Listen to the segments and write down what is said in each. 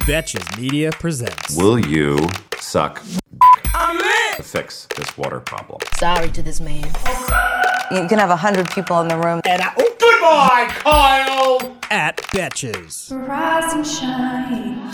Betches Media presents. Will you suck to fix this water problem? Sorry to this man. You can have a hundred people in the room. And I, oh, Goodbye, Kyle! At Betches. Rise and shine.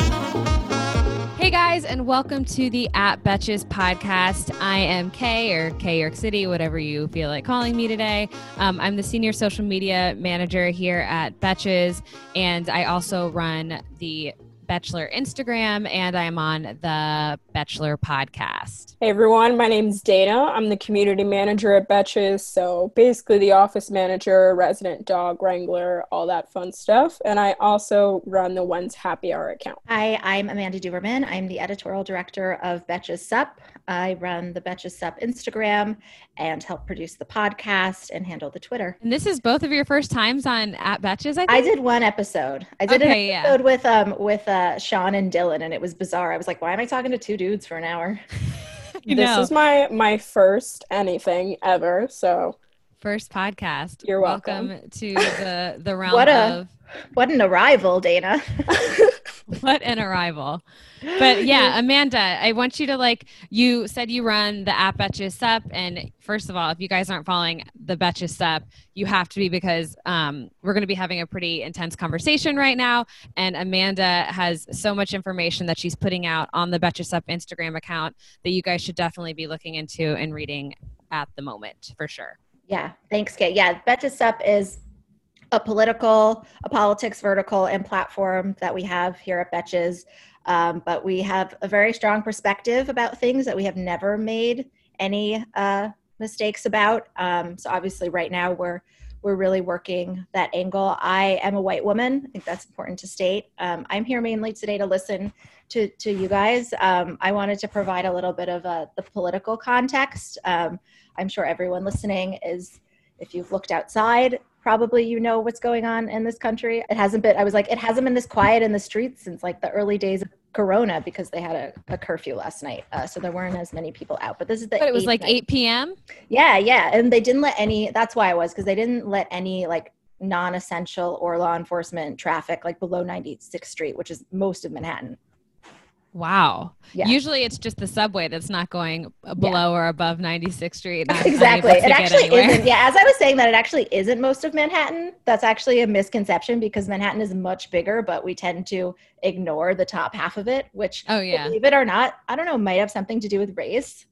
Hey guys, and welcome to the At Betches podcast. I am Kay or K York City, whatever you feel like calling me today. Um, I'm the senior social media manager here at Betches, and I also run the Bachelor Instagram, and I'm on the Bachelor podcast. Hey everyone, my name's Dana. I'm the community manager at Betches, so basically the office manager, resident dog wrangler, all that fun stuff. And I also run the One's Happy Hour account. Hi, I'm Amanda Duberman. I'm the editorial director of Betches Sup. I run the Betches Sup Instagram and help produce the podcast and handle the Twitter. And this is both of your first times on At Betches, I? I did one episode. I did Okay, an yeah. episode with um with uh, Sean and Dylan, and it was bizarre. I was like, why am I talking to two dudes for an hour? You this know. is my my first anything ever, so First podcast. You're welcome. to the, the realm What a- of What an arrival, Dana. what an arrival. But yeah, Amanda, I want you to like you said you run the app Betches. And first of all, if you guys aren't following the Betches you have to be because um, we're going to be having a pretty intense conversation right now. And Amanda has so much information that she's putting out on the Betches Instagram account that you guys should definitely be looking into and reading at the moment for sure. Yeah, thanks, Kate. Yeah, Betches Sup is a political, a politics vertical and platform that we have here at Betches. Um, but we have a very strong perspective about things that we have never made any uh, mistakes about. Um, so obviously, right now we're we're really working that angle. I am a white woman. I think that's important to state. Um, I'm here mainly today to listen to to you guys. Um, I wanted to provide a little bit of uh, the political context. Um, I'm sure everyone listening is, if you've looked outside, probably you know what's going on in this country. It hasn't been, I was like, it hasn't been this quiet in the streets since like the early days of Corona because they had a, a curfew last night. Uh, so there weren't as many people out. But this is the But it was like night. 8 p.m. Yeah, yeah. And they didn't let any, that's why I was, because they didn't let any like non essential or law enforcement traffic like below 96th Street, which is most of Manhattan. Wow. Yeah. Usually it's just the subway that's not going below or above 96th Street. exactly. It actually isn't. Yeah, as I was saying that, it actually isn't most of Manhattan. That's actually a misconception because Manhattan is much bigger, but we tend to ignore the top half of it, which, Oh, yeah. believe it or not, I don't know, might have something to do with race.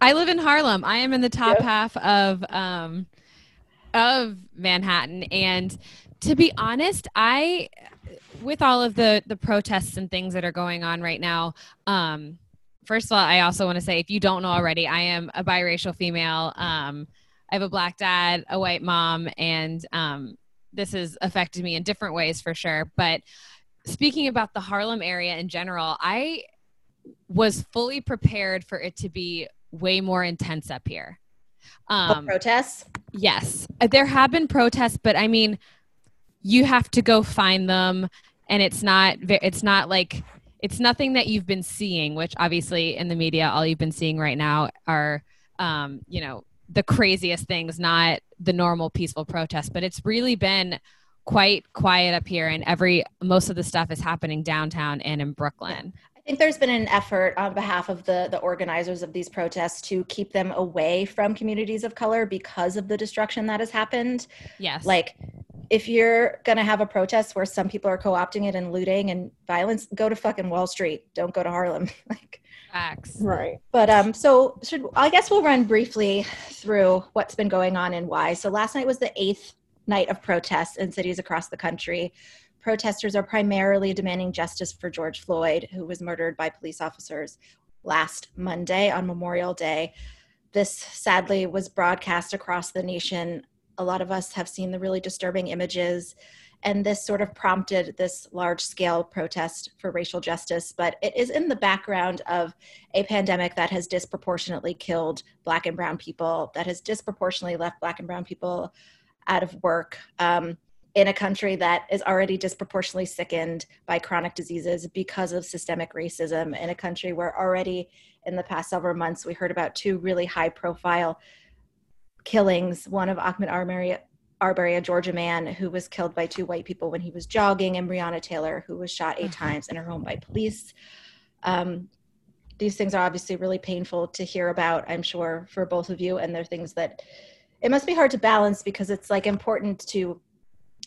I live in Harlem. I am in the top Yep. half of um of Manhattan and to be honest, I with all of the the protests and things that are going on right now, um first of all, I also want to say if you don't know already, I am a biracial female. Um I have a black dad, a white mom and um this has affected me in different ways for sure, but speaking about the Harlem area in general, I was fully prepared for it to be way more intense up here. Um, protests. yes, there have been protests, but I mean, you have to go find them, and it's not it's not like it's nothing that you've been seeing. Which obviously in the media, all you've been seeing right now are, um, you know, the craziest things, not the normal peaceful protests. But it's really been quite quiet up here, and every most of the stuff is happening downtown and in Brooklyn. I think there's been an effort on behalf of the the organizers of these protests to keep them away from communities of color because of the destruction that has happened. Yes, Like, if you're gonna have a protest where some people are co-opting it and looting and violence, go to fucking Wall Street. Don't go to Harlem. like, facts. right. but um, so should I guess we'll run briefly through what's been going on and why. So last night was the eighth night of protests in cities across the country. Protesters are primarily demanding justice for George Floyd, who was murdered by police officers last Monday on Memorial Day. This sadly was broadcast across the nation. A lot of us have seen the really disturbing images, and this sort of prompted this large scale protest for racial justice. But it is in the background of a pandemic that has disproportionately killed Black and Brown people, that has disproportionately left Black and Brown people out of work. Um, in a country that is already disproportionately sickened by chronic diseases because of systemic racism, in a country where already in the past several months we heard about two really high profile killings one of Ahmaud Arbery, Arbery, a Georgia man who was killed by two white people when he was jogging, and Breonna Taylor, who was shot eight times in her home by police. Um, these things are obviously really painful to hear about, I'm sure, for both of you. And they're things that it must be hard to balance because it's like important to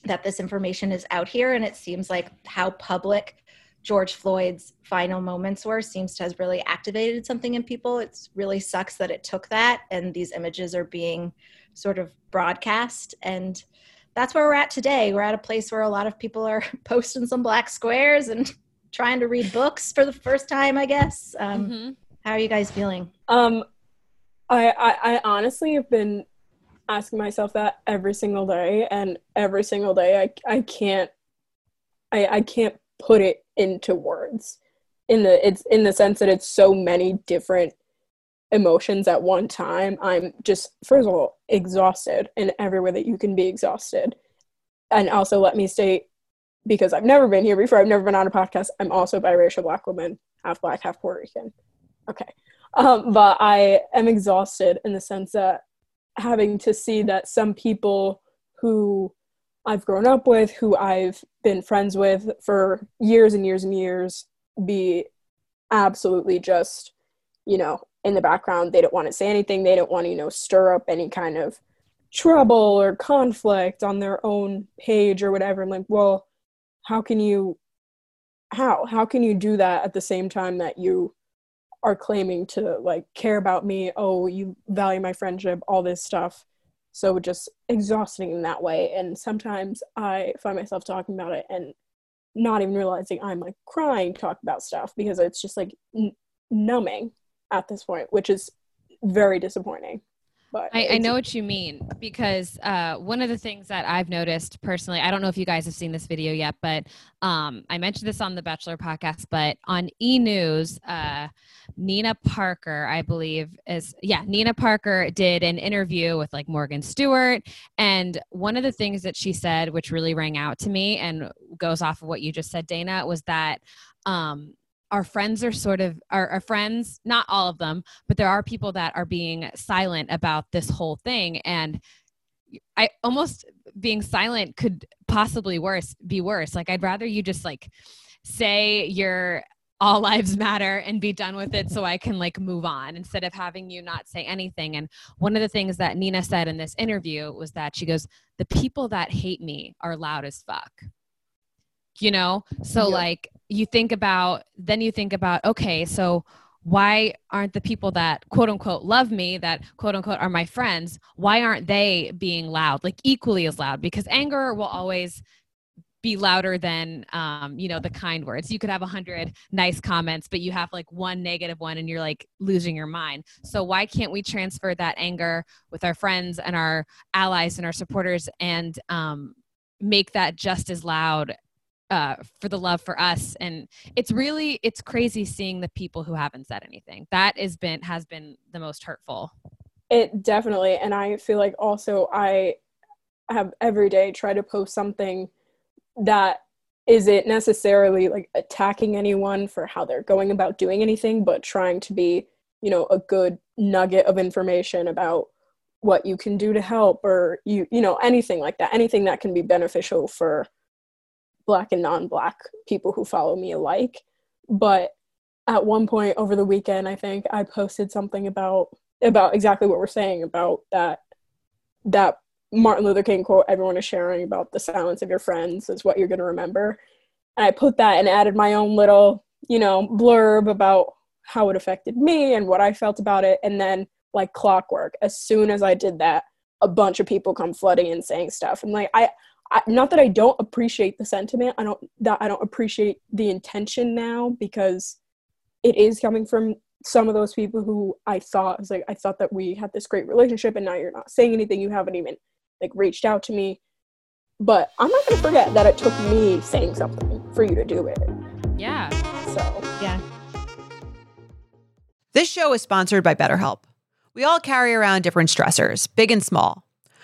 that this information is out here. And it seems like how public George Floyd's final moments were seems to has really activated something in people. It's really sucks that it took that and these images are being sort of broadcast and that's where we're at today. We're at a place where a lot of people are posting some black squares and trying to read books for the first time, I guess. Um, Mm-hmm. How are you guys feeling? Um, I, I I honestly have been asking myself that every single day, and every single day I I can't I I can't put it into words. In the it's in the sense that it's so many different emotions at one time. I'm just first of all exhausted in every way that you can be exhausted, and also let me state because I've never been here before. I've never been on a podcast. I'm also biracial black woman, half black, half Puerto Rican. Okay. Um, but I am exhausted in the sense that having to see that some people who I've grown up with, who I've been friends with for years and years and years, be absolutely just, you know, in the background. They don't want to say anything. They don't want to, you know, stir up any kind of trouble or conflict on their own page or whatever. I'm like, well, how can you, how, how can you do that at the same time that you are claiming to like care about me oh you value my friendship all this stuff. So just exhausting in that way. And sometimes i find myself talking about it and not even realizing i'm like crying talk about stuff because it's just like n- numbing at this point which is very disappointing but I, I know what you mean because uh, one of the things that I've noticed personally, I don't know if you guys have seen this video yet, but um, I mentioned this on the Bachelor podcast, but on E News, uh, Nina Parker, I believe, is yeah, Nina Parker did an interview with like Morgan Stewart. And one of the things that she said, which really rang out to me and goes off of what you just said, Dana, was that um, our friends are sort of our, our friends not all of them but there are people that are being silent about this whole thing. And i almost being silent could possibly worse be worse. Like i'd rather you just like say your all lives matter and be done with it so i can like move on instead of having you not say anything. And one of the things that nina said in this interview was that she goes the people that hate me are loud as fuck. You know? So Yeah. like you think about then you think about okay so why aren't the people that quote unquote love me that quote unquote are my friends why aren't they being loud like equally as loud? Because anger will always be louder than um, you know the kind words. You could have a hundred nice comments but you have like one negative one and you're like losing your mind. So why can't we transfer that anger with our friends and our allies and our supporters and um, make that just as loud uh, for the love for us and it's really it's crazy seeing the people who haven't said anything. That has been has been the most hurtful. It definitely, and I feel like also I have every day try to post something that isn't necessarily like attacking anyone for how they're going about doing anything, but trying to be, you know, a good nugget of information about what you can do to help or you you know anything like that anything that can be beneficial for black and non-black people who follow me alike. But at one point over the weekend i think i posted something about about exactly what we're saying about that that martin luther king quote everyone is sharing about the silence of your friends is what you're going to remember. And i put that and added my own little you know blurb about how it affected me and what i felt about it. And then like clockwork as soon as i did that a bunch of people come flooding and saying stuff. And like i I, not that I don't appreciate the sentiment. I don't that I don't appreciate the intention now because it is coming from some of those people who I thought was like I thought that we had this great relationship and now you're not saying anything. You haven't even like reached out to me. But I'm not gonna forget that it took me saying something for you to do it. yeah So yeah This show is sponsored by BetterHelp. We all carry around different stressors, big and small.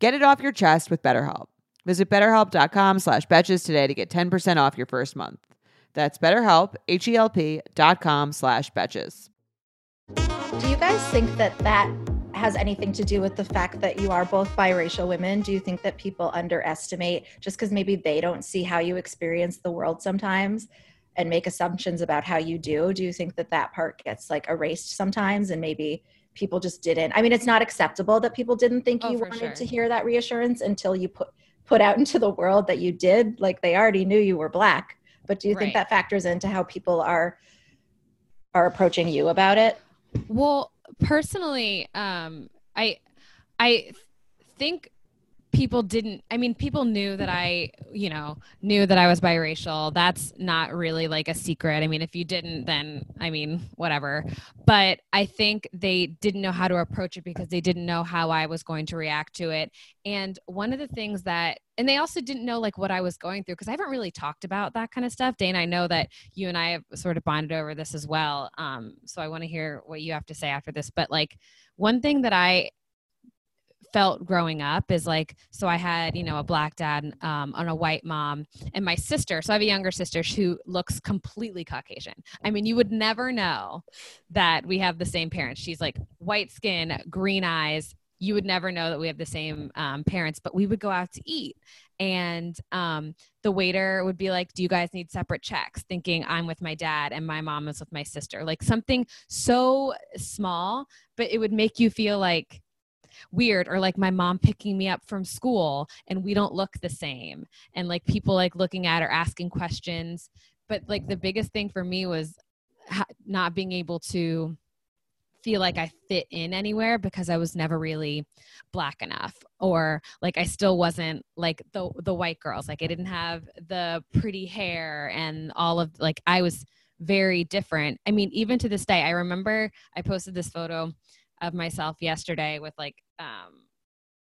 Get it off your chest with BetterHelp. Visit betterhelp.com slash betches today to get 10% off your first month. That's betterhelp, H-E-L-P dot com slash betches. Do you guys think that that has anything to do with the fact that you are both biracial women? Do you think that people underestimate just because maybe they don't see how you experience the world sometimes and make assumptions about how you do? Do you think that that part gets like erased sometimes and maybe people just didn't? I mean, it's not acceptable that people didn't think Oh, you wanted sure. to hear that reassurance until you put put out into the world that you did. Like they already knew you were black. But do you think that factors into how people are are approaching you about it? Well, personally, um, I I think people didn't i mean people knew that i you know knew that i was biracial. That's not really like a secret. I mean if you didn't then i mean whatever. But i think they didn't know how to approach it because they didn't know how i was going to react to it. And one of the things that and they also didn't know like what i was going through because i haven't really talked about that kind of stuff. Dane i know that you and i have sort of bonded over this as well um, so i want to hear what you have to say after this. But like one thing that i felt growing up is like so i had you know a black dad um, and a white mom and my sister so i have a younger sister who looks completely caucasian. I mean you would never know that we have the same parents. She's like white skin green eyes. You would never know that we have the same um, parents but we would go out to eat. And um, the waiter would be like do you guys need separate checks? Thinking i'm with my dad and my mom is with my sister. Like something so small but it would make you feel like weird or like my mom picking me up from school and we don't look the same. And like people like looking at or asking questions. But like the biggest thing for me was not being able to feel like I fit in anywhere because I was never really black enough or like I still wasn't like the the white girls. Like I didn't have the pretty hair and all of like I was very different. I mean even to this day I remember I posted this photo of myself yesterday with like um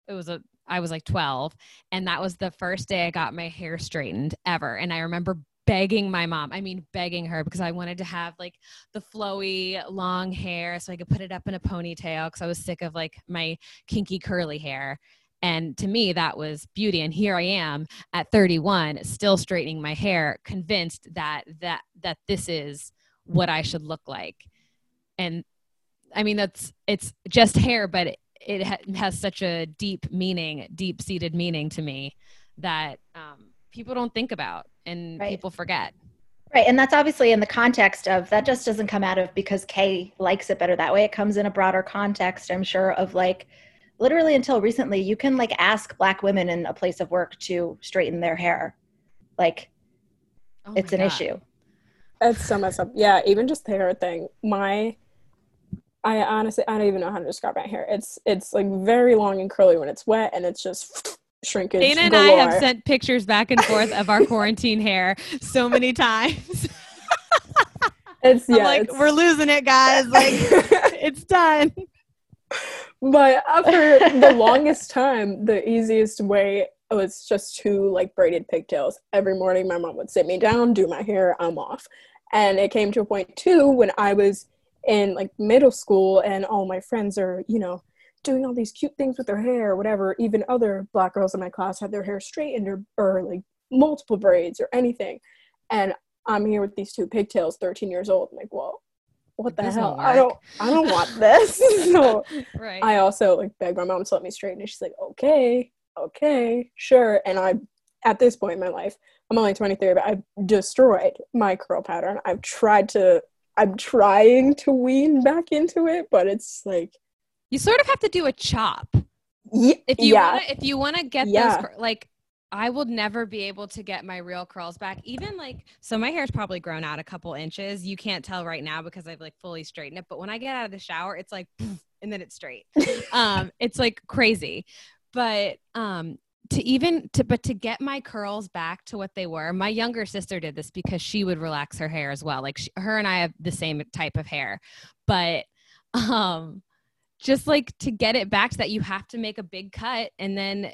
it was a I was like 12 and that was the first day I got my hair straightened ever and I remember begging my mom I mean begging her because I wanted to have like the flowy long hair so I could put it up in a ponytail cuz I was sick of like my kinky curly hair and to me that was beauty and here I am at 31 still straightening my hair convinced that that that this is what I should look like and I mean, that's it's just hair, but it, it ha- has such a deep meaning, deep seated meaning to me that um, people don't think about and Right. people forget. Right. And that's obviously in the context of that just doesn't come out of because Kay likes it better that way. It comes in a broader context, I'm sure, of like literally until recently, you can like ask black women in a place of work to straighten their hair. Like Oh it's an God. issue. It's so messed up. Yeah, even just the hair thing. My I honestly I don't even know how to describe my hair. It's it's like very long and curly when it's wet and it's just shrinkage. Dana and galore. I have sent pictures back and forth of our quarantine hair so many times. it's I'm like, it's- we're losing it, guys. Like, it's done. but uh, after the longest time, the easiest way was just two like braided pigtails. Every morning, my mom would sit me down, do my hair, I'm off. And it came to a point too when I was in like middle school, and all my friends are, you know, doing all these cute things with their hair, or whatever. Even other black girls in my class had their hair straightened or, or like multiple braids or anything. And I'm here with these two pigtails, 13 years old. I'm like, well, what the This hell? I don't. I don't want this. so Right. I also like begged my mom to let me straighten it. She's like, okay, okay, sure. And I, at this point in my life, I'm only 23, but I've destroyed my curl pattern. I've tried to, I'm trying to wean back into it, but it's like, you sort of have to do a chop. yeah, If you yeah, wanna if you wanna get Yeah. those like I will never be able to get my real curls back. Even like, so my hair's probably grown out a couple inches. You can't tell right now because I've like fully straightened it. But when I get out of the shower, it's like, and then it's straight. um, it's like crazy. But um, to even to but to get my curls back to what they were my younger sister did this because she would relax her hair as well. Like she, her and i have the same type of hair but um just like to get it back to that you have to make a big cut and then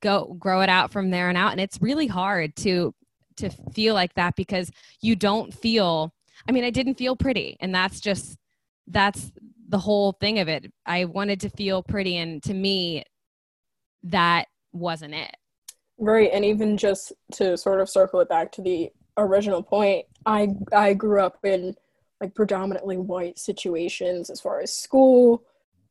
go grow it out from there and out. And it's really hard to to feel like that because you don't feel i mean i didn't feel pretty and that's just that's the whole thing of it. I wanted to feel pretty and to me that wasn't it Right, and even just to sort of circle it back to the original point, I I grew up in like predominantly white situations as far as school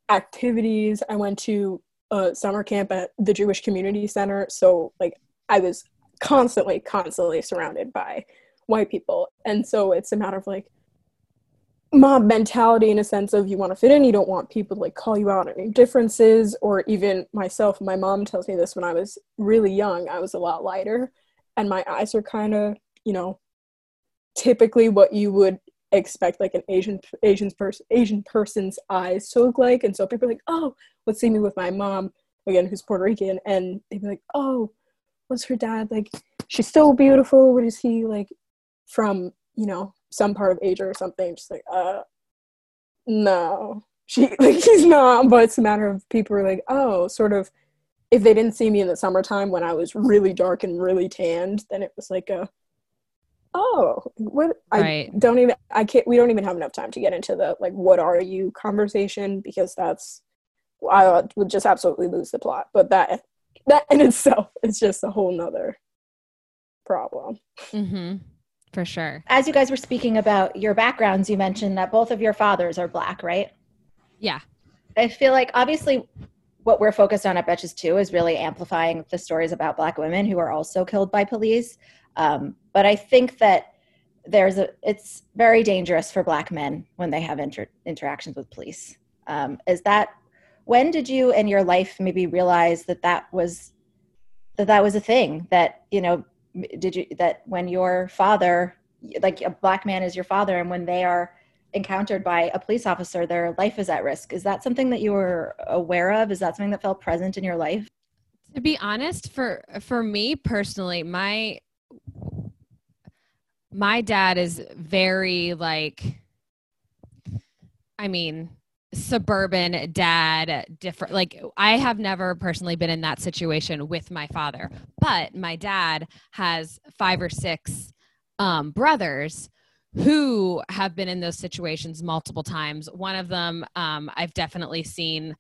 activities. I went to a summer camp at the Jewish Community Center, so like I was constantly constantly surrounded by white people. And so it's a matter of like mob mentality in a sense of you want to fit in, you don't want people to like call you out on differences, or even myself, my mom tells me this when I was really young, I was a lot lighter and my eyes are kind of, you know, typically what you would expect like an Asian Asian person Asian person's eyes to look like. And so people are like, oh, let's see me with my mom, again, who's Puerto Rican, and they'd be like, oh, what's her dad like? She's so beautiful. What is he like from, you know, some part of Asia or something? Just like, uh no. She like she's not, but it's a matter of people are like, oh, sort of if they didn't see me in the summertime when I was really dark and really tanned, then it was like a oh what i don't even i can't we don't even have enough time to get into the like what are you conversation because that's i would just absolutely lose the plot but that that in itself is just a whole nother problem mm-hmm. For sure As you guys were speaking about your backgrounds, you mentioned that both of your fathers are black, right? yeah I feel like obviously what we're focused on at Betches 2 is really amplifying the stories about black women who are also killed by police. Um, but I think that there's a it's very dangerous for black men when they have inter- interactions with police. Um, is that when did you in your life maybe realize that that was that that was a thing that you know did you that when your father like a black man is your father and when they are encountered by a police officer their life is at risk. Is that something that you were aware of? Is that something that felt present in your life? To be honest for for me personally my my dad is very like i mean suburban dad different like i have never personally been in that situation with my father but my dad has five or six um, brothers who have been in those situations multiple times. One of them um, i've definitely seen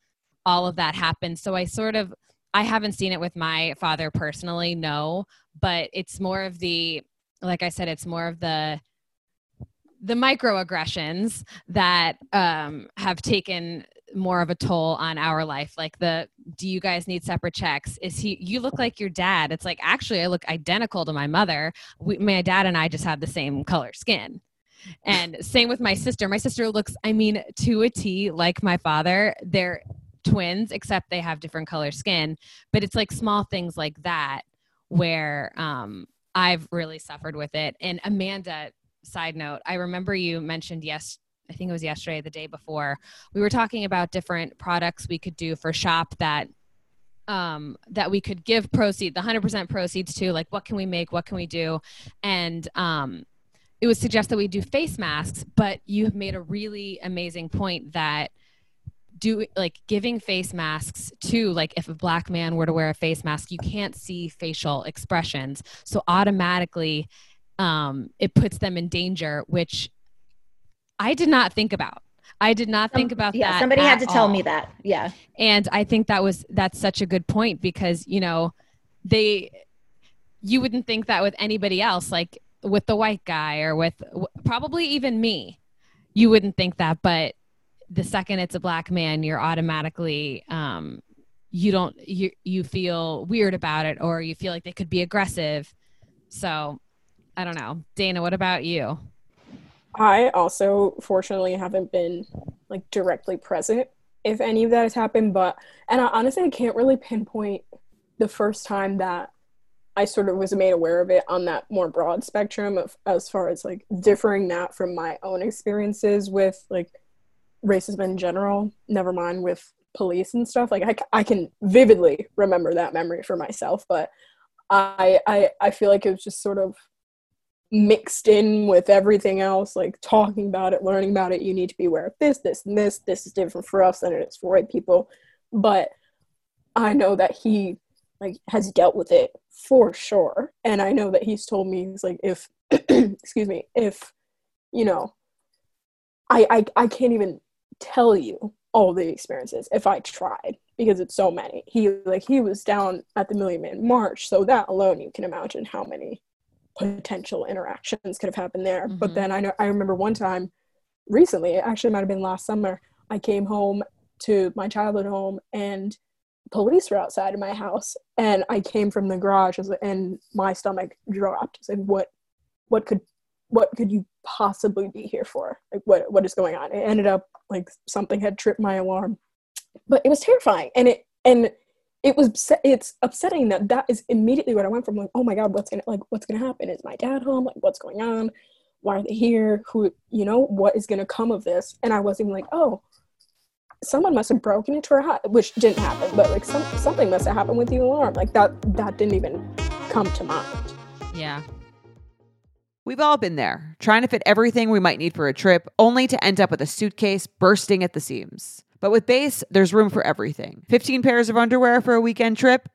all of that happen. So i sort of I haven't seen it with my father personally, no, but it's more of the like I said, it's more of the the microaggressions that um, have taken more of a toll on our life like the do you guys need separate checks? Is he you look like your dad. It's like actually i look identical to my mother. We, my dad and i just have the same color skin. And same with my sister. My sister looks i mean to a t like my father. They're twins except they have different color skin. But it's like small things like that where um i've really suffered with it. And amanda side note i remember you mentioned yes i think it was yesterday the day before we were talking about different products we could do for shop that um that we could give proceed the 100% proceeds to like what can we make what can we do? And um it was suggest that we do face masks but you have made a really amazing point that do like giving face masks to like if a black man were to wear a face mask you can't see facial expressions. So automatically um it puts them in danger which i did not think about. I did not think about that. yeah that somebody had to tell me that. Yeah. And i think that was that's such a good point because you know they you wouldn't think that with anybody else like with the white guy or with w- probably even me you wouldn't think that. But the second it's a black man you're automatically um you don't you you feel weird about it or you feel like they could be aggressive. So i don't know dana what about you i also fortunately haven't been like directly present if any of that has happened but and I, honestly i can't really pinpoint the first time that I sort of was made aware of it on that more broad spectrum of as far as like differing that from my own experiences with like racism in general, never mind with police and stuff. Like I, I can vividly remember that memory for myself, but I, I I feel like it was just sort of mixed in with everything else, like talking about it, learning about it. You need to be aware of this, this, and this. This is different for us than it is for white people. But I know that he like has dealt with it for sure. And I know that he's told me he's like if excuse me, if you know I, I I can't even tell you all the experiences if I tried because it's so many. He like he was down at the Million Man March, so that alone you can imagine how many potential interactions could have happened there. Mm-hmm. But then I know I remember one time recently, it actually might have been last summer, I came home to my childhood home and police were outside of my house and I came from the garage and my stomach dropped. I said, what what could what could you possibly be here for? Like what what is going on? It ended up like something had tripped my alarm. But it was terrifying and it and it was it's upsetting that that is immediately what I went from like oh my god what's gonna like what's gonna happen? Is my dad home? Like what's going on? Why are they here? Who you know what is gonna come of this? And I wasn't even like oh someone must have broken into her house which didn't happen but like some something must have happened with the alarm. Like that that didn't even come to mind. Yeah. We've all been there, trying to fit everything we might need for a trip, only to end up with a suitcase bursting at the seams. But with Béis, there's room for everything. 15 pairs of underwear for a weekend trip?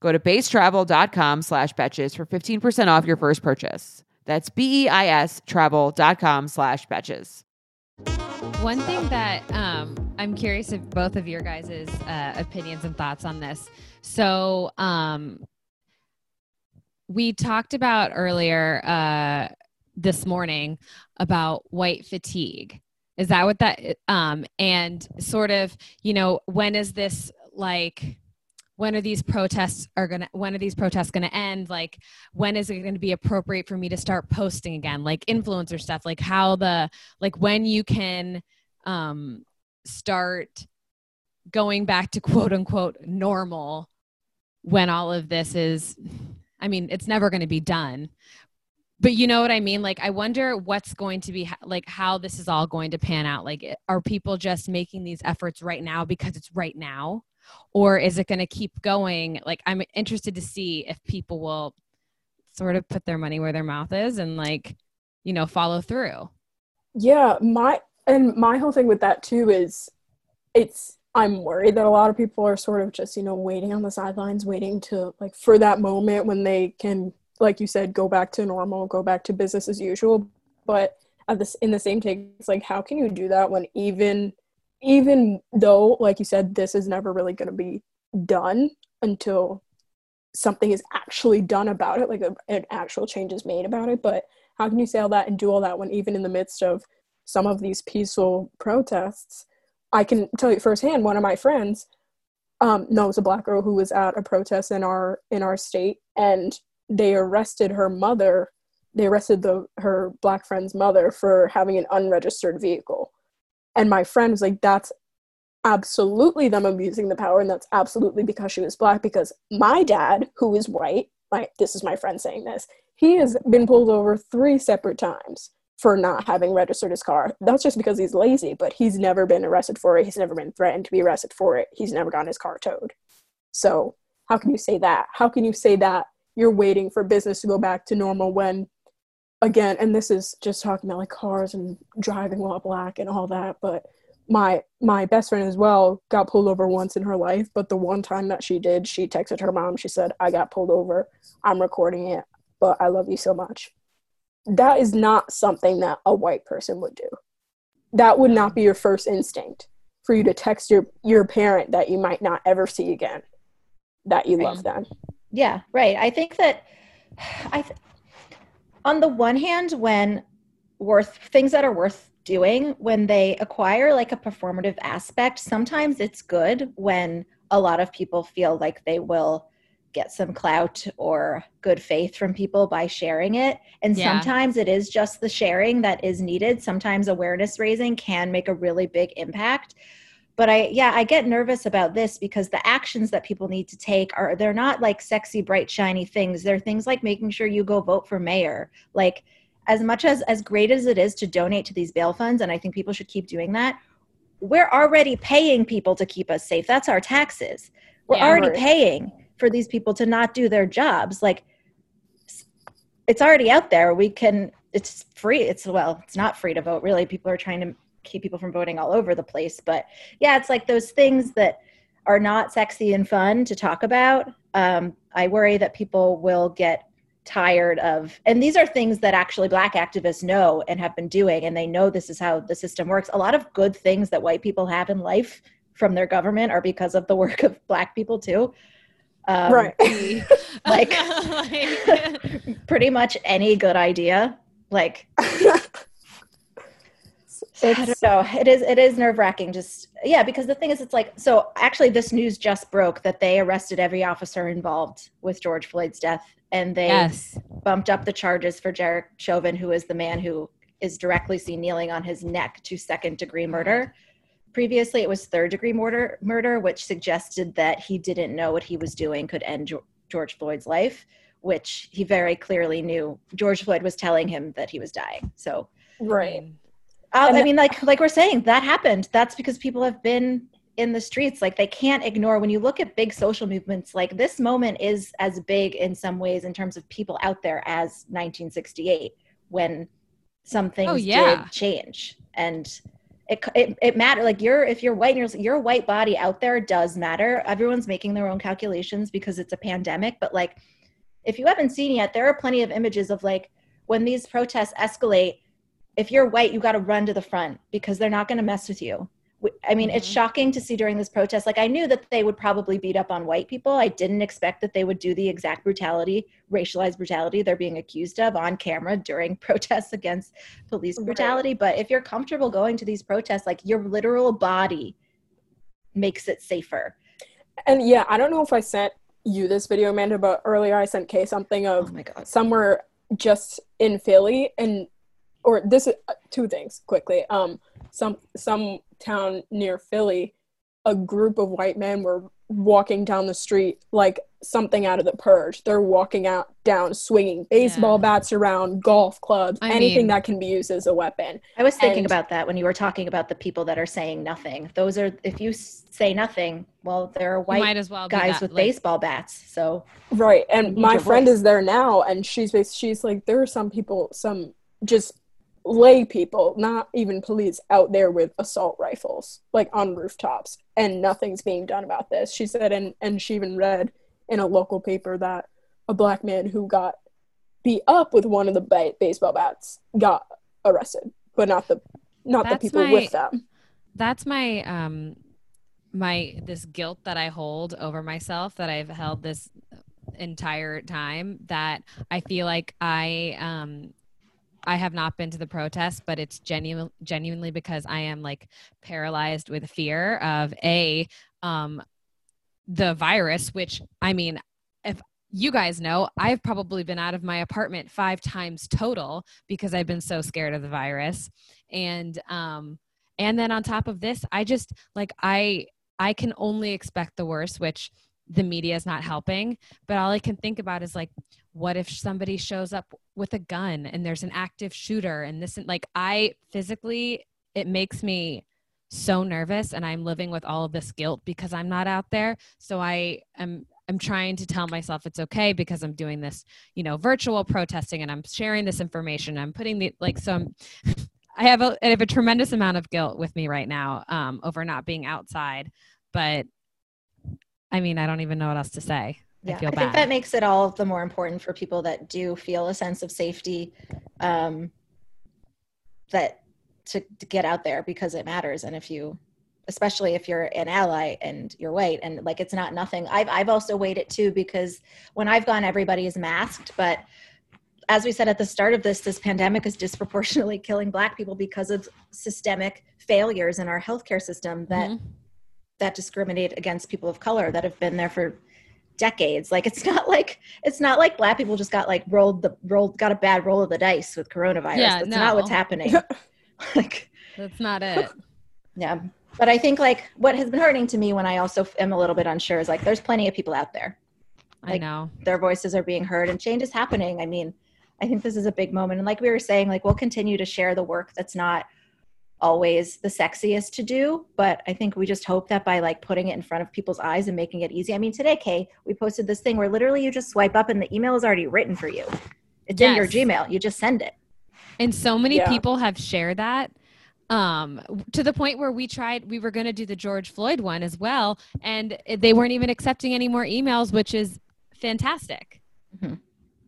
Go to beistravel.com slash betches for 15% off your first purchase. That's B-E-I-S travel.com slash betches. One thing that um, I'm curious if both of your guys' uh, opinions and thoughts on this. So um, we talked about earlier uh, this morning about white fatigue. Is that what that um, and sort of you know when is this like when are these protests are gonna when are these protests gonna end? Like when is it gonna be appropriate for me to start posting again? Like influencer stuff like how the like when you can um start going back to quote unquote normal when all of this is i mean it's never going to be done. But you know what i mean? Like i wonder what's going to be like how this is all going to pan out. Like are people just making these efforts right now because it's right now or is it going to keep going? Like i'm interested to see if people will sort of put their money where their mouth is and like you know follow through. Yeah my and my whole thing with that too is it's i'm worried that a lot of people are sort of just you know waiting on the sidelines waiting to like for that moment when they can like you said go back to normal go back to business as usual. But at this in the same take it's like how can you do that when even even though like you said this is never really going to be done until something is actually done about it like a, an actual change is made about it but how can you say all that and do all that when even in the midst of some of these peaceful protests i can tell you firsthand one of my friends um, knows a black girl who was at a protest in our in our state and they arrested her mother they arrested the her black friend's mother for having an unregistered vehicle and my friend was like, that's absolutely them abusing the power. And that's absolutely because she was black. Because my dad, who is white, my, this is my friend saying this, he has been pulled over three separate times for not having registered his car. That's just because he's lazy, but he's never been arrested for it. He's never been threatened to be arrested for it. He's never gotten his car towed. So, how can you say that? How can you say that you're waiting for business to go back to normal when again, and this is just talking about like cars and driving while black and all that, but my my best friend as well got pulled over once in her life, but the one time that she did, she texted her mom. She said, "I got pulled over. I'm recording it, but I love you so much." That is not something that a white person would do. That would not be your first instinct for you to text your your parent that you might not ever see again that you love them. Yeah, right. I think that I th- on the one hand when worth things that are worth doing when they acquire like a performative aspect, sometimes it's good when a lot of people feel like they will get some clout or good faith from people by sharing it. And Yeah. sometimes it is just the sharing that is needed. Sometimes awareness raising can make a really big impact. But I, yeah, I get nervous about this because the actions that people need to take are, they're not like sexy, bright, shiny things. They're things like making sure you go vote for mayor. Like, as much as, as great as it is to donate to these bail funds, and I think people should keep doing that, we're already paying people to keep us safe. That's our taxes. We're Yeah. already Right. paying for these people to not do their jobs. Like it's already out there. We can it's free. It's well, it's not free to vote really. People are trying to keep people from voting all over the place, but yeah, it's like those things that are not sexy and fun to talk about. Um, I worry that people will get tired of and these are things that actually black activists know and have been doing and they know this is how the system works a lot of good things that white people have in life from their government are because of the work of black people too um, right. like- Like- pretty much any good idea like It's know. It is it is nerve wracking. Just yeah, because the thing is, it's like so. Actually, this news just broke that they arrested every officer involved with George Floyd's death, and they yes. bumped up the charges for Derek Chauvin, who is the man who is directly seen kneeling on his neck to second degree murder. Previously, it was third degree murder, murder, which suggested that he didn't know what he was doing could end George Floyd's life, which he very clearly knew. George Floyd was telling him that he was dying. So right. Uh, I mean, like like we're saying, that happened. That's because people have been in the streets. Like they can't ignore when you look at big social movements. Like this moment is as big in some ways in terms of people out there as 1968 when some things Oh, yeah. did change and. It, it, it matter like you're if you're white and you're, your white body out there does matter everyone's making their own calculations because it's a pandemic but like if you haven't seen yet there are plenty of images of like when these protests escalate if you're white, you got to run to the front because they're not going to mess with you. I mean, it's Mhm. shocking to see during this protest. Like, I knew that they would probably beat up on white people. I didn't expect that they would do the exact brutality, racialized brutality they're being accused of on camera during protests against police Right. brutality. But if you're comfortable going to these protests, like your literal body makes it safer. And yeah, I don't know if I sent you this video, Amanda, but earlier I sent Kay something Oh of God. somewhere just in Philly and or this is uh, two things quickly. Um some some town near Philly, a group of white men were walking down the street like something out of the purge. They're walking out down swinging baseball Yeah. bats around, golf clubs, I anything mean- that can be used as a weapon. I was thinking And- about that when you were talking about the people that are saying nothing. Those are, if you say nothing, well, there are white might as well guys that, with like- baseball bats. So Right. And my friend voice. is there now and she's she's like there are some people some just lay people, not even police out there with assault rifles like on rooftops and nothing's being done about this. She said and and she even read in a local paper that a black man who got beat up with one of the ba- baseball bats got arrested, but not the not That's the people my- with them. that's my um my this guilt that I hold over myself that I've held this entire time that I feel like I um I have not been to the protest, but it's genuine genuinely because I am like paralyzed with fear of a um the virus, which I mean, if you guys know, I've probably been out of my apartment five times total because I've been so scared of the virus. And um and then on top of this, I just like I I can only expect the worst, which the media is not helping. But all I can think about is like, what if somebody shows up with a gun and there's an active shooter and this and like I physically it makes me so nervous and I'm living with all of this guilt because I'm not out there. So I am I'm trying to tell myself it's okay because I'm doing this, you know, virtual protesting and I'm sharing this information. I'm putting the like some I have a I have a tremendous amount of guilt with me right now um, over not being outside, but I mean, I don't even know what else to say. Yeah, I feel I bad. think that makes it all the more important for people that do feel a sense of safety, um, that to, to get out there because it matters. And if you, especially if you're an ally and you're white, and like it's not nothing. I've I've also weighed it too because when I've gone, everybody is masked, but as we said at the start of this, this pandemic is disproportionately killing Black people because of systemic failures in our healthcare system that Mhm. That discriminate against people of color that have been there for decades. Like it's not like it's not like Black people just got like rolled the rolled got a bad roll of the dice with coronavirus. Yeah, That's not what's happening. like That's not it. yeah. But I think like what has been hurting to me when I also am a little bit unsure is like there's plenty of people out there I know. their voices are being heard and change is happening. I mean, I think this is a big moment. And like we were saying, like we'll continue to share the work that's not always the sexiest to do, but I think we just hope that by like putting it in front of people's eyes and making it easy. I mean, today, Kay, we posted this thing where literally you just swipe up and the email is already written for you. It's in your Yes. Gmail. You just send it. And so many Yeah. people have shared that um to the point where we tried we were going to do the George Floyd one as well and they weren't even accepting any more emails which is fantastic.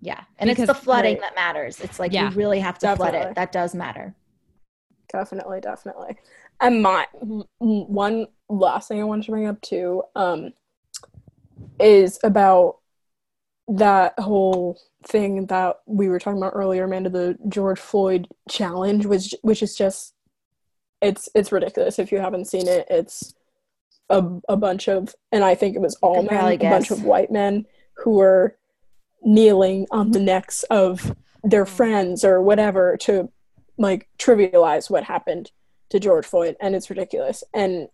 Yeah. And it's the flooding Right. that matters. It's like Yeah. you really have to flood it. That does matter. Definitely, definitely. And my one last thing I wanted to bring up too um, is about that whole thing that we were talking about earlier, Amanda, the George Floyd challenge, which which is just it's it's ridiculous. If you haven't seen it, it's a a bunch of and I think it was all men, a bunch of white men who were kneeling on the necks of their friends or whatever to like trivialize what happened to George Floyd and it's ridiculous. And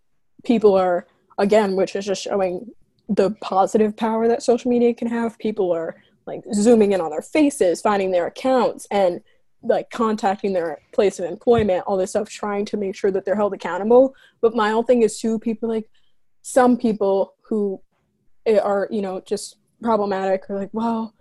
people are again which is just showing the positive power that social media can have. People are like zooming in on their faces finding their accounts and like contacting their place of employment all this stuff trying to make sure that they're held accountable. But my whole thing is too people like some people who are you know just problematic are like well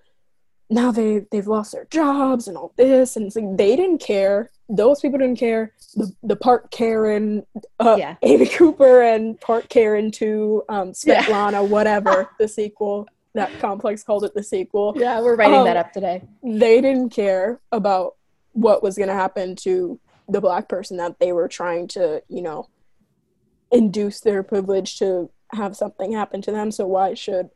now they they've lost their jobs and all this and it's like they didn't care those people didn't care the the park karen uh, Yeah. amy cooper and park karen to um Yeah. svetlana whatever the sequel that complex called it the sequel Yeah, we're writing Um, that up today. they didn't care about what was going to happen to the black person that they were trying to you know induce their privilege to have something happen to them so why should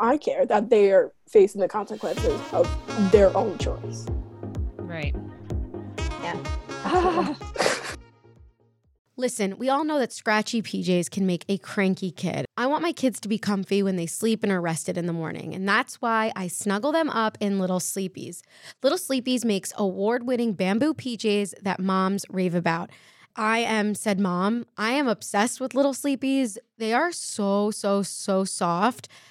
i care that they are facing the consequences of their own choice Right. Yeah. Listen, we all know that scratchy PJs can make a cranky kid. I want my kids to be comfy when they sleep and are rested in the morning, and that's why I snuggle them up in Little Sleepies. Little Sleepies makes award winning bamboo PJs that moms rave about. I am said mom. I am obsessed with Little Sleepies. They are so, so, so soft.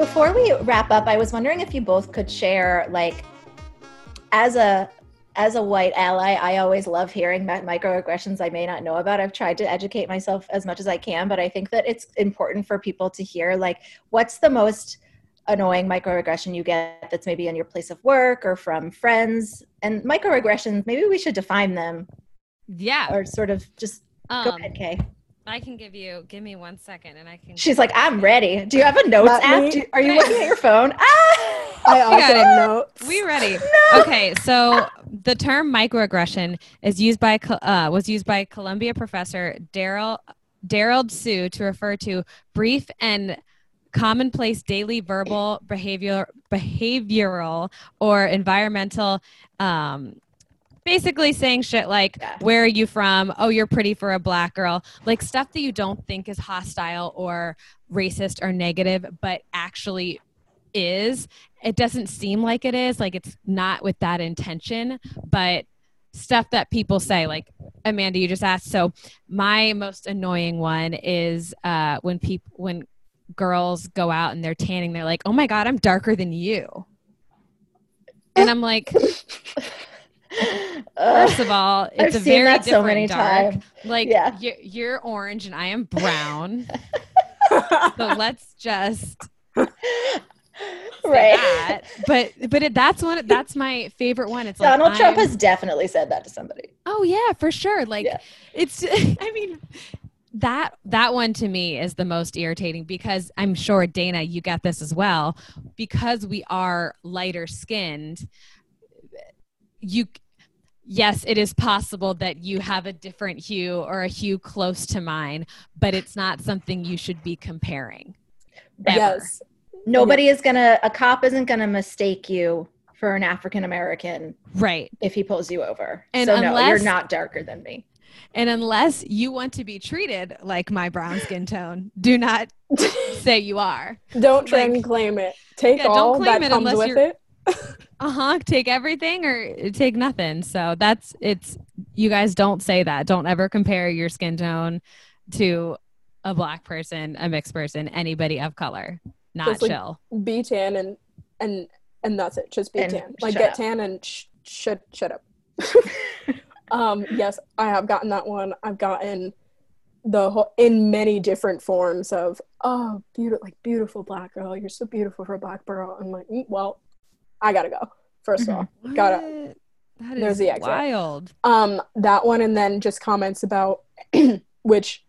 Before we wrap up, I was wondering if you both could share, like, as a as a white ally, I always love hearing about microaggressions I may not know about. I've tried to educate myself as much as I can, but I think that it's important for people to hear, like, what's the most annoying microaggression you get that's maybe in your place of work or from friends? And microaggressions, maybe we should define them Yeah. or sort of just go Um, ahead, Kay. I can give you. Give me one second, and I can. She's like, I'm ready. Do you have a notes Not app? me. Do- are you looking at your phone? Ah! I also have notes. We ready? No. Okay, so the term microaggression is used by uh, was used by Columbia professor Derald Derald Sue to refer to brief and commonplace daily verbal behavior behavioral or environmental um basically saying shit like Yeah. where are you from? Oh you're pretty for a black girl. Like stuff that you don't think is hostile or racist or negative but actually is. It doesn't seem like it is. Like it's not with that intention but stuff that people say like amanda you just asked. So my most annoying one is uh when people when girls go out and they're tanning they're like oh my god i'm darker than you. And i'm like first of all it's I've a very that so different many dark times. like Yeah. you're, you're orange and i am brown so let's just say right. that. But but it, that's one. That's my favorite one. It's like Donald Trump I'm- has definitely said that to somebody. Oh yeah, for sure. Like Yeah. it's. I mean, that that one to me is the most irritating because I'm sure Dana, you get this as well. Because we are lighter skinned, you. Yes, it is possible that you have a different hue or a hue close to mine, but it's not something you should be comparing. Ever. yes. Nobody is gonna. A cop isn't gonna mistake you for an African American Right. if he pulls you over. And so no, you're not darker than me. And unless you want to be treated like my brown skin tone, do not say you are. Don't try Like- and claim it. Take Yeah, don't all claim that it comes unless with you're- it. Uh huh. Take everything or take nothing. So that's it's. You guys don't say that. Don't ever compare your skin tone to a black person, a mixed person, anybody of color. Not Just like- chill. Be tan and and and that's it. Just be And tan. Like get up. tan and sh- shut shut up. um yes, I have gotten that one. I've gotten the whole in many different forms of oh beautiful like beautiful black girl you're so beautiful for a black girl i'm like "Mm, well i gotta go 1st of all gotta What? That There's the exit. wild. um that one and then just comments about which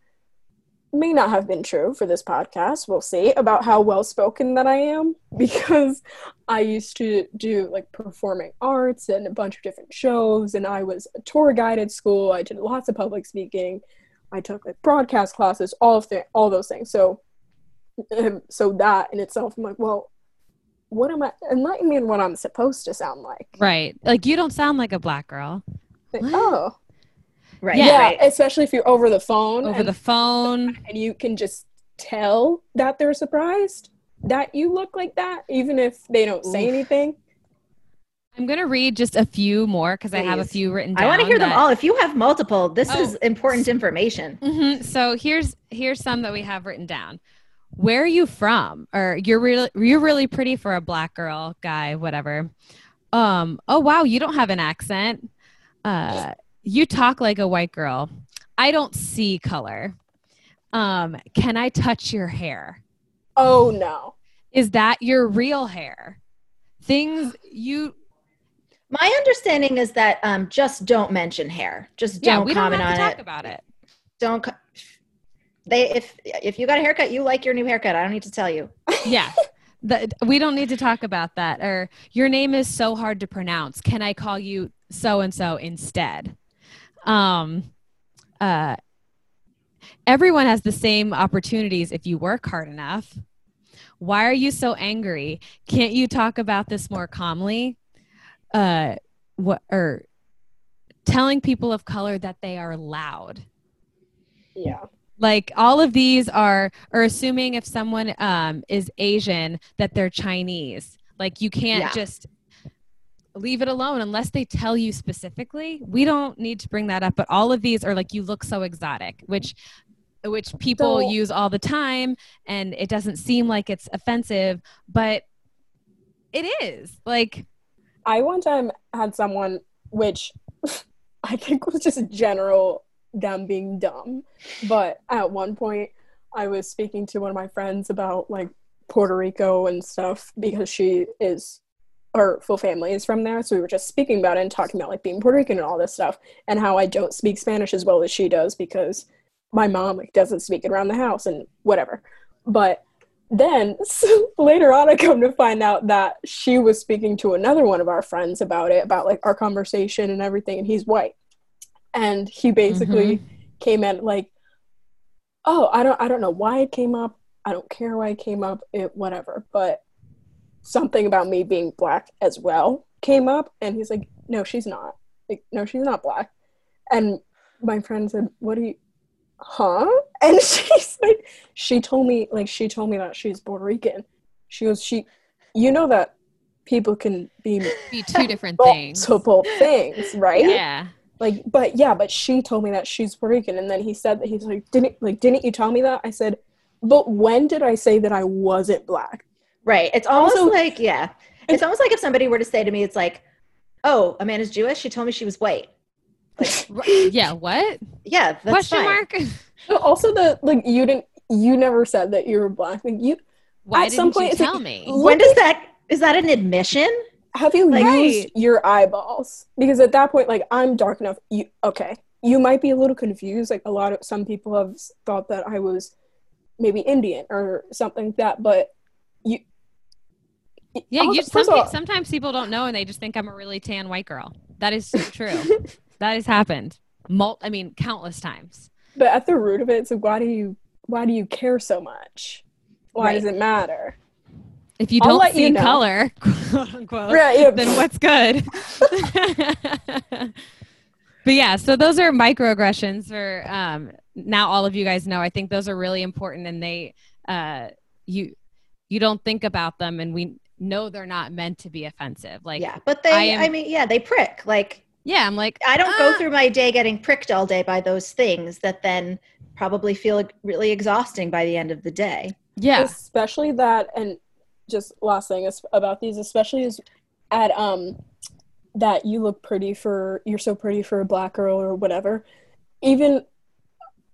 may not have been true for this podcast we'll see about how well spoken that i am because i used to do like performing arts and a bunch of different shows and i was a tour guide at school i did lots of public speaking i took like broadcast classes all of the, all those things so um, so that in itself i'm like well what am i enlighten me on what i'm supposed to sound like Right. Like you don't sound like a black girl. Like, oh Right. yeah, Right. especially if you're over the phone Over and, the phone. and you can just tell that they're surprised that you look like that even if they don't say Oof. anything I'm gonna read just a few more because I have a few written down. I want to hear them all. If you have multiple, this Oh. is important information. Mhm. So here's here's some that we have written down. Where are you from? Or you're really you're really pretty for a black girl, guy, whatever. Um. Oh wow, you don't have an accent. Uh, you talk like a white girl. I don't see color. Um. Can I touch your hair? oh no Is that your real hair? Things you My understanding is that um, just don't mention hair. Just don't yeah, we don't comment have to on talk it. about it. Don't. They if if you got a haircut, you like your new haircut. I don't need to tell you. yeah. The, we don't need to talk about that. Or your name is so hard to pronounce. Can i call you so and so instead? Um uh everyone has the same opportunities if you work hard enough. Why are you so angry? Can't you talk about this more calmly? Uh what or telling people of color that they are loud? Yeah like all of these are or assuming if someone um is asian that they're chinese. Like you can't Yeah. just leave it alone unless they tell you specifically. We don't need to bring that up but all of these are like you look so exotic which which people So- use all the time and it doesn't seem like it's offensive but it is. Like i one time had someone which i think was just general them being dumb. But at one point i was speaking to one of my friends about like puerto rico and stuff because she is her full family is from there. So we were just speaking about it and talking about like being puerto rican and all this stuff and how i don't speak spanish as well as she does because my mom like doesn't speak it around the house and whatever. But then so later on, I come to find out that she was speaking to another one of our friends about it, about like our conversation and everything, and he's white, and he basically mm-hmm. came in like, "Oh, I don't, I don't know why it came up. I don't care why it came up. It whatever." But something about me being black as well came up, and he's like, "No, she's not. Like, no, she's not black." And my friend said, "What do you?" huh and she's like she told me like she told me that she's puerto rican she goes she you know that people can be Be two different things. multiple things right Yeah. Like but yeah but she told me that she's puerto rican and then he said that he's like didn't like didn't you tell me that i said but when did i say that i wasn't black Right. It's almost Also- like, yeah. It's almost like if somebody were to say to me, it's like, oh, Amanda's Jewish. She told me she was white. Yeah. What? Yeah. That's Question fine. mark? But also the like you didn't you never said that you were black like you Why at some didn't point you it's like, tell me? When does that, is that an admission? Have you Like- used your eyeballs because at that point like i'm dark enough you okay you might be a little confused like a lot of some people have thought that i was maybe indian or something like that but you Yeah, you, some, all- sometimes people don't know and they just think I'm a really tan white girl. That is true. that has happened. Mul- I mean, countless times. but at the root of it so why do you why do you care so much why Right. does it matter If you I'll don't let see you know. color, quote unquote, Right, yeah. then what's good? but yeah, so those are microaggressions for um, now all of you guys know. I think those are really important and they uh, you you don't think about them and we know they're not meant to be offensive. Like Yeah. But they, I I, mean, yeah, they prick. Like, yeah, I'm like I don't go "Ah." through my day getting pricked all day by those things that then probably feel really exhausting by the end of the day. Yeah. especially that and just last thing is about these especially is at um that you look pretty for you're so pretty for a black girl or whatever. Even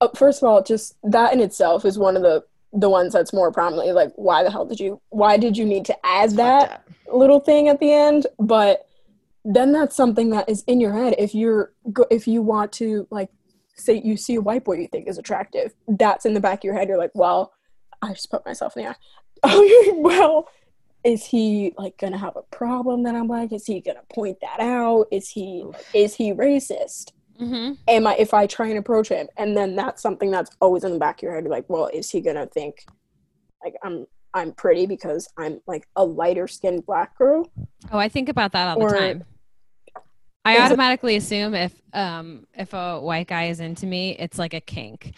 uh, first of all just that in itself is one of the the ones that's more prominently like why the hell did you why did you need to add that little thing at the end? But then that's something that is in your head. If you're go- if you want to like say you see a white boy you think is attractive that's in the back of your head. You're like well i just put myself in the eye oh well is he like gonna have a problem that i'm black is he gonna point that out? Is he is he racist? Mm-hmm. am i if i try and approach him and then that's something that's always in the back of your head like well is he gonna think like i'm i'm pretty because i'm like a lighter skinned black girl? Oh, I think about that all Or- the time. I automatically assume if um if a white guy is into me, it's like a kink.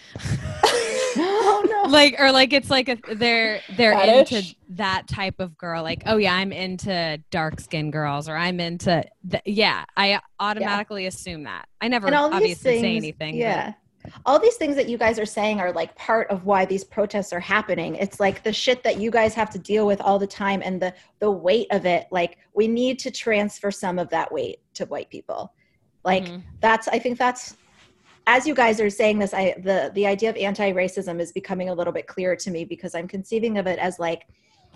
oh no. like or like it's like a they're they're Fetish? into that type of girl. Like, oh yeah, I'm into dark skinned girls or I'm into th- yeah, I automatically assume that. I never and all these obviously things, say anything. Yeah. All these things that you guys are saying are like part of why these protests are happening. It's like the shit that you guys have to deal with all the time and the the weight of it. Like we need to transfer some of that weight to white people. Like Mhm. that's I think that's as you guys are saying this, I the the idea of anti-racism is becoming a little bit clearer to me because I'm conceiving of it as like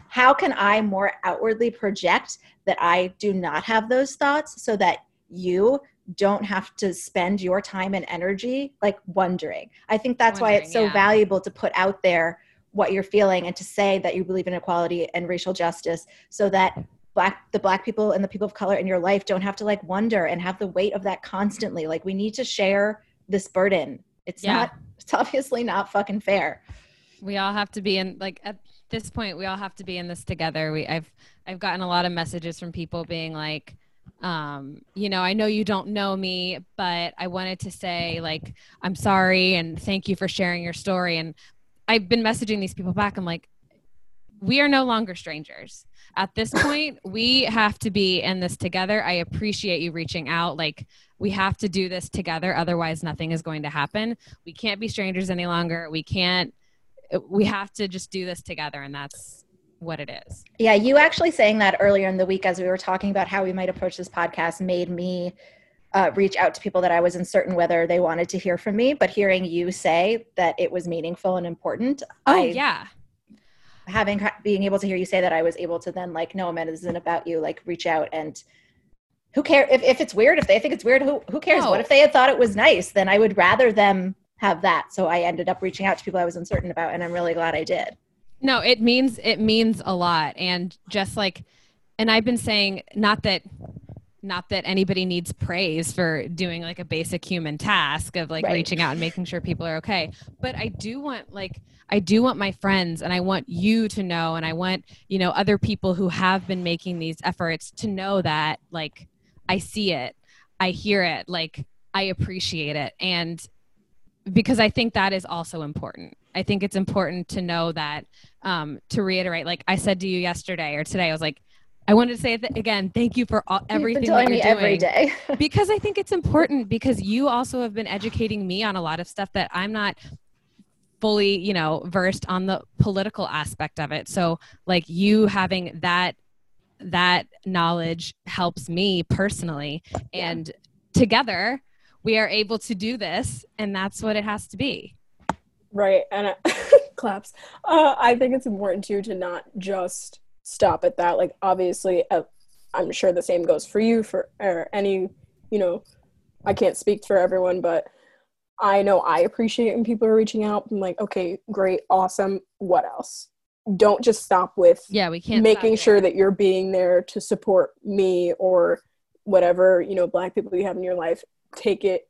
how can I more outwardly project that I do not have those thoughts so that you don't have to spend your time and energy like wondering. I think that's why it's so yeah. valuable to put out there what you're feeling and to say that you believe in equality and racial justice so that black the black people and the people of color in your life don't have to like wonder and have the weight of that constantly. Like we need to share this burden. It's Yeah. not it's obviously not fucking fair. we all have to be in like at this point we all have to be in this together we i've i've gotten a lot of messages from people being like um you know i know you don't know me but i wanted to say like i'm sorry and thank you for sharing your story. And i've been messaging these people back. I'm like we are no longer strangers. At this point we have to be in this together. I appreciate you reaching out. Like we have to do this together. Otherwise nothing is going to happen. We can't be strangers any longer. We can't we have to just do this together. And that's what it is Yeah, you actually saying that earlier in the week as we were talking about how we might approach this podcast made me uh, reach out to people that I was uncertain whether they wanted to hear from me. But hearing you say that it was meaningful and important, oh I, yeah having being able to hear you say that, I was able to then like, no, Amanda, this isn't about you. Like, reach out and who cares if, if it's weird? If they think it's weird, who who cares? No. What if they had thought it was nice? Then I would rather them have that. So I ended up reaching out to people I was uncertain about, and I'm really glad I did. No, it means it means a lot, and just like, and I've been saying not that not that anybody needs praise for doing like a basic human task of like Right. reaching out and making sure people are okay. But i do want like i do want my friends and i want you to know and i want you know other people who have been making these efforts to know that like i see it i hear it like i appreciate it. And because i think that is also important i think it's important to know that um, to reiterate like i said to you yesterday or today i was like I wanted to say it again. Thank you for all, everything you've been that you're doing every day. because I think it's important because you also have been educating me on a lot of stuff that I'm not fully, you know, versed on the political aspect of it. So like you having that that knowledge helps me personally and together we are able to do this and that's what it has to be. Right, and I, claps. Uh, I think it's important too to not just stop at that. Like, obviously, uh, I'm sure the same goes for you for or any. You know, I can't speak for everyone, but I know I appreciate when people are reaching out. I'm like, okay, great, awesome. What else? Don't just stop with Yeah, we can't making sure that you're being there to support me or whatever you know black people you have in your life. Take it.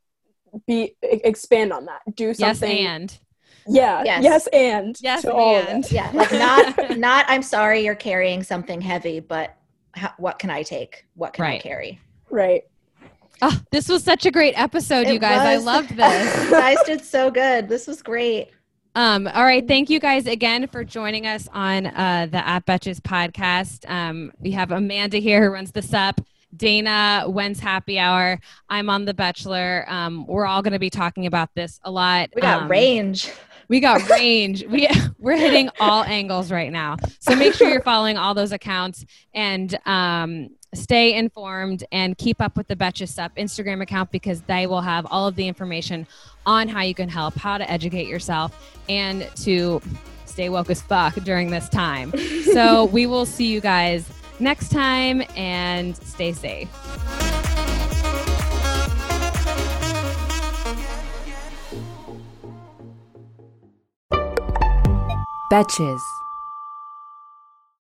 Be expand on that. Do something Yes, and Yeah. Yes. Yes, and Yes, to all of and. it. Yeah, like not not. I'm sorry you're carrying something heavy, but how, what can I take? What can I carry? Right. oh, this was such a great episode, you It guys. I loved this. you guys did so good. This was great. Um, all right. Thank you guys again for joining us on uh, the At Betches podcast. Um, we have Amanda here who runs this up. Dana, when's happy hour? I'm on The Bachelor. Um, we're all going to be talking about this a lot. We got Um, range. We got range. we we're hitting all angles right now. So make sure you're following all those accounts and um, stay informed and keep up with the Betches Sup Instagram account because they will have all of the information on how you can help, how to educate yourself, and to stay woke as fuck during this time. so we will see you guys next time and stay safe. Betches.